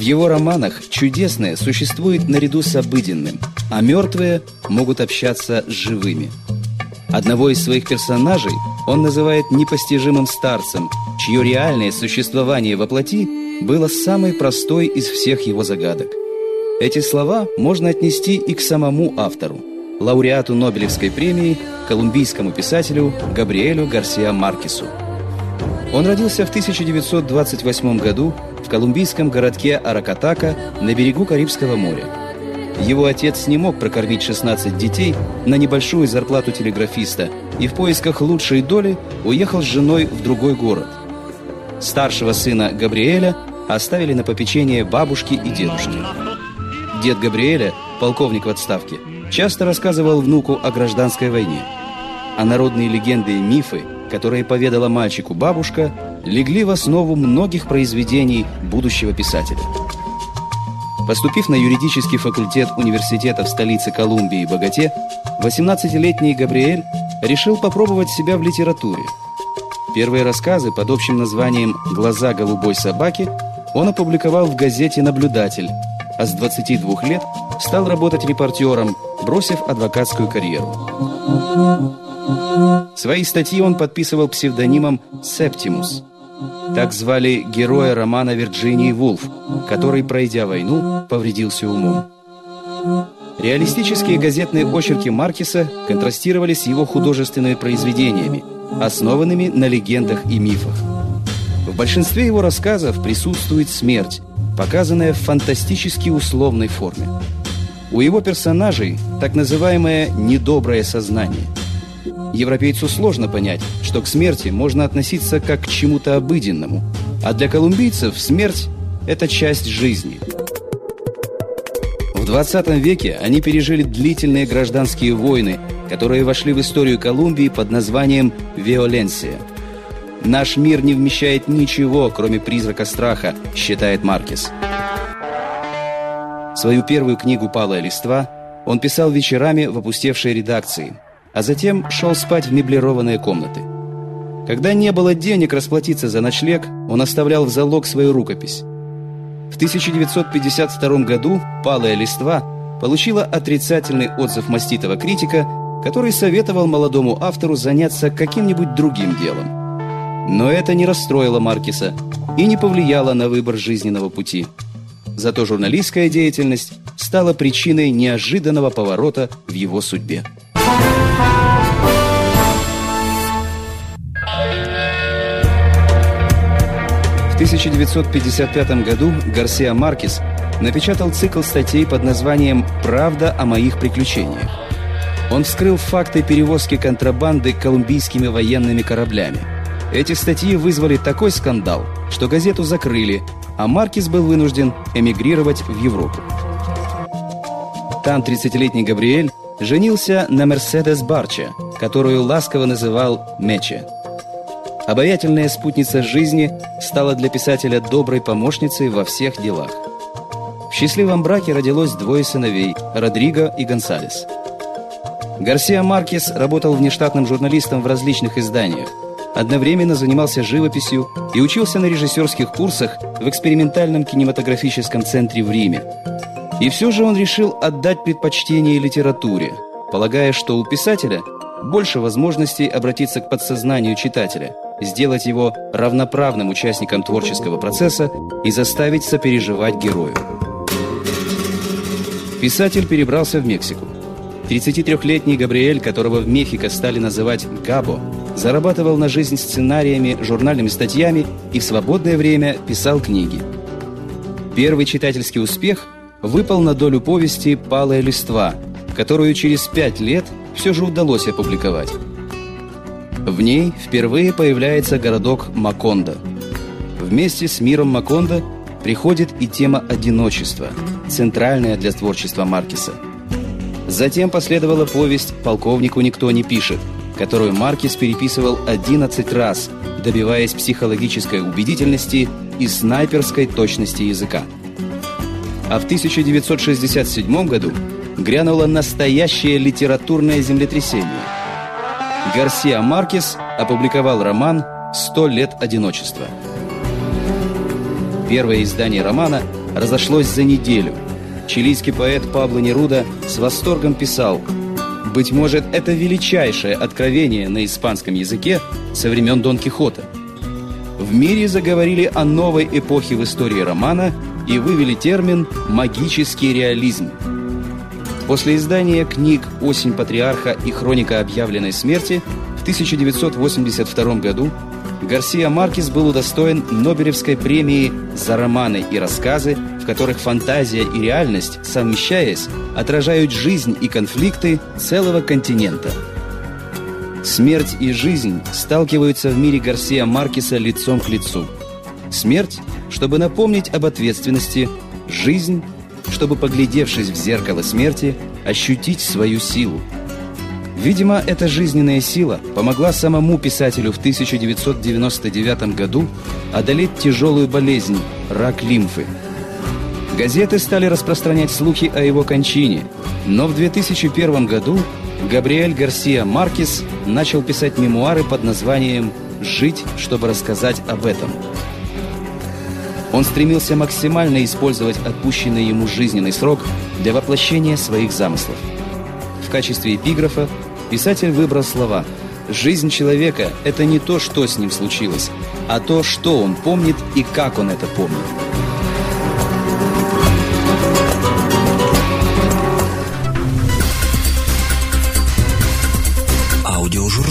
В его романах чудесное существует наряду с обыденным, а мертвые могут общаться с живыми. Одного из своих персонажей он называет непостижимым старцем, чье реальное существование во плоти было самой простой из всех его загадок. Эти слова можно отнести и к самому автору, лауреату Нобелевской премии, колумбийскому писателю Габриэлю Гарсиа Маркесу. Он родился в 1928 году колумбийском городке Аракатака на берегу Карибского моря. Его отец не мог прокормить 16 детей на небольшую зарплату телеграфиста и в поисках лучшей доли уехал с женой в другой город. Старшего сына Габриэля оставили на попечение бабушки и дедушки. Дед Габриэля, полковник в отставке, часто рассказывал внуку о гражданской войне. А народные легенды и мифы, которые поведала мальчику бабушка, легли в основу многих произведений будущего писателя. Поступив на юридический факультет университета в столице Колумбии, Богате, 18-летний Габриэль решил попробовать себя в литературе. Первые рассказы под общим названием «Глаза голубой собаки» он опубликовал в газете «Наблюдатель», а с 22 лет стал работать репортером, бросив адвокатскую карьеру. Свои статьи он подписывал псевдонимом «Септимус». Так звали героя романа Вирджинии Вулф, который, пройдя войну, повредился умом. Реалистические газетные очерки Маркиса контрастировали с его художественными произведениями, основанными на легендах и мифах. В большинстве его рассказов присутствует смерть, показанная в фантастически условной форме. У его персонажей так называемое «недоброе сознание». Европейцу сложно понять, что к смерти можно относиться как к чему-то обыденному, а для колумбийцев смерть – это часть жизни. В 20 веке они пережили длительные гражданские войны, которые вошли в историю Колумбии под названием «Виоленсия». «Наш мир не вмещает ничего, кроме призрака страха», считает Маркес. Свою первую книгу «Палая листва» он писал вечерами в опустевшей редакции, а затем шел спать в меблированные комнаты. Когда не было денег расплатиться за ночлег, он оставлял в залог свою рукопись. В 1952 году «Палая листва» получила отрицательный отзыв маститого критика, который советовал молодому автору заняться каким-нибудь другим делом. Но это не расстроило Маркиса и не повлияло на выбор жизненного пути. Зато журналистская деятельность стала причиной неожиданного поворота в его судьбе. В 1955 году Гарсиа Маркес напечатал цикл статей под названием «Правда о моих приключениях». Он вскрыл факты перевозки контрабанды колумбийскими военными кораблями. Эти статьи вызвали такой скандал, что газету закрыли, а Маркис был вынужден эмигрировать в Европу. Там 30-летний Габриэль женился на Мерседес Барча, которую ласково называл Мече. Обаятельная спутница жизни стала для писателя доброй помощницей во всех делах. В счастливом браке родилось двое сыновей – Родриго и Гонсалес. Гарсиа Маркес работал внештатным журналистом в различных изданиях. Одновременно занимался живописью и учился на режиссерских курсах в экспериментальном кинематографическом центре в Риме. И все же он решил отдать предпочтение литературе, полагая, что у писателя больше возможностей обратиться к подсознанию читателя, сделать его равноправным участником творческого процесса и заставить сопереживать герою. Писатель перебрался в Мексику. 33-летний Габриэль, которого в Мехико стали называть Габо, зарабатывал на жизнь сценариями, журнальными статьями и в свободное время писал книги. Первый читательский успех – выпал на долю повести «Палая листва», которую через пять лет все же удалось опубликовать. В ней впервые появляется городок Макондо. Вместе с миром Макондо приходит и тема одиночества, центральная для творчества Маркиса. Затем последовала повесть «Полковнику никто не пишет», которую Маркис переписывал 11 раз, добиваясь психологической убедительности и снайперской точности языка. А в 1967 году грянуло настоящее литературное землетрясение. Гарсиа Маркес опубликовал роман «Сто лет одиночества». Первое издание романа разошлось за неделю. Чилийский поэт Пабло Неруда с восторгом писал «Быть может, это величайшее откровение на испанском языке со времен Дон Кихота». В мире заговорили о новой эпохе в истории романа и вывели термин «магический реализм». После издания книг «Осень патриарха» и «Хроника объявленной смерти» в 1982 году Гарсия Маркес был удостоен Нобелевской премии за романы и рассказы, в которых фантазия и реальность, совмещаясь, отражают жизнь и конфликты целого континента. Смерть и жизнь сталкиваются в мире Гарсия Маркеса лицом к лицу. Смерть, чтобы напомнить об ответственности, жизнь, чтобы, поглядевшись в зеркало смерти, ощутить свою силу – Видимо, эта жизненная сила помогла самому писателю в 1999 году одолеть тяжелую болезнь – рак лимфы. Газеты стали распространять слухи о его кончине, но в 2001 году Габриэль Гарсия Маркес начал писать мемуары под названием «Жить, чтобы рассказать об этом». Он стремился максимально использовать отпущенный ему жизненный срок для воплощения своих замыслов. В качестве эпиграфа писатель выбрал слова «Жизнь человека – это не то, что с ним случилось, а то, что он помнит и как он это помнит». Аудиожурнал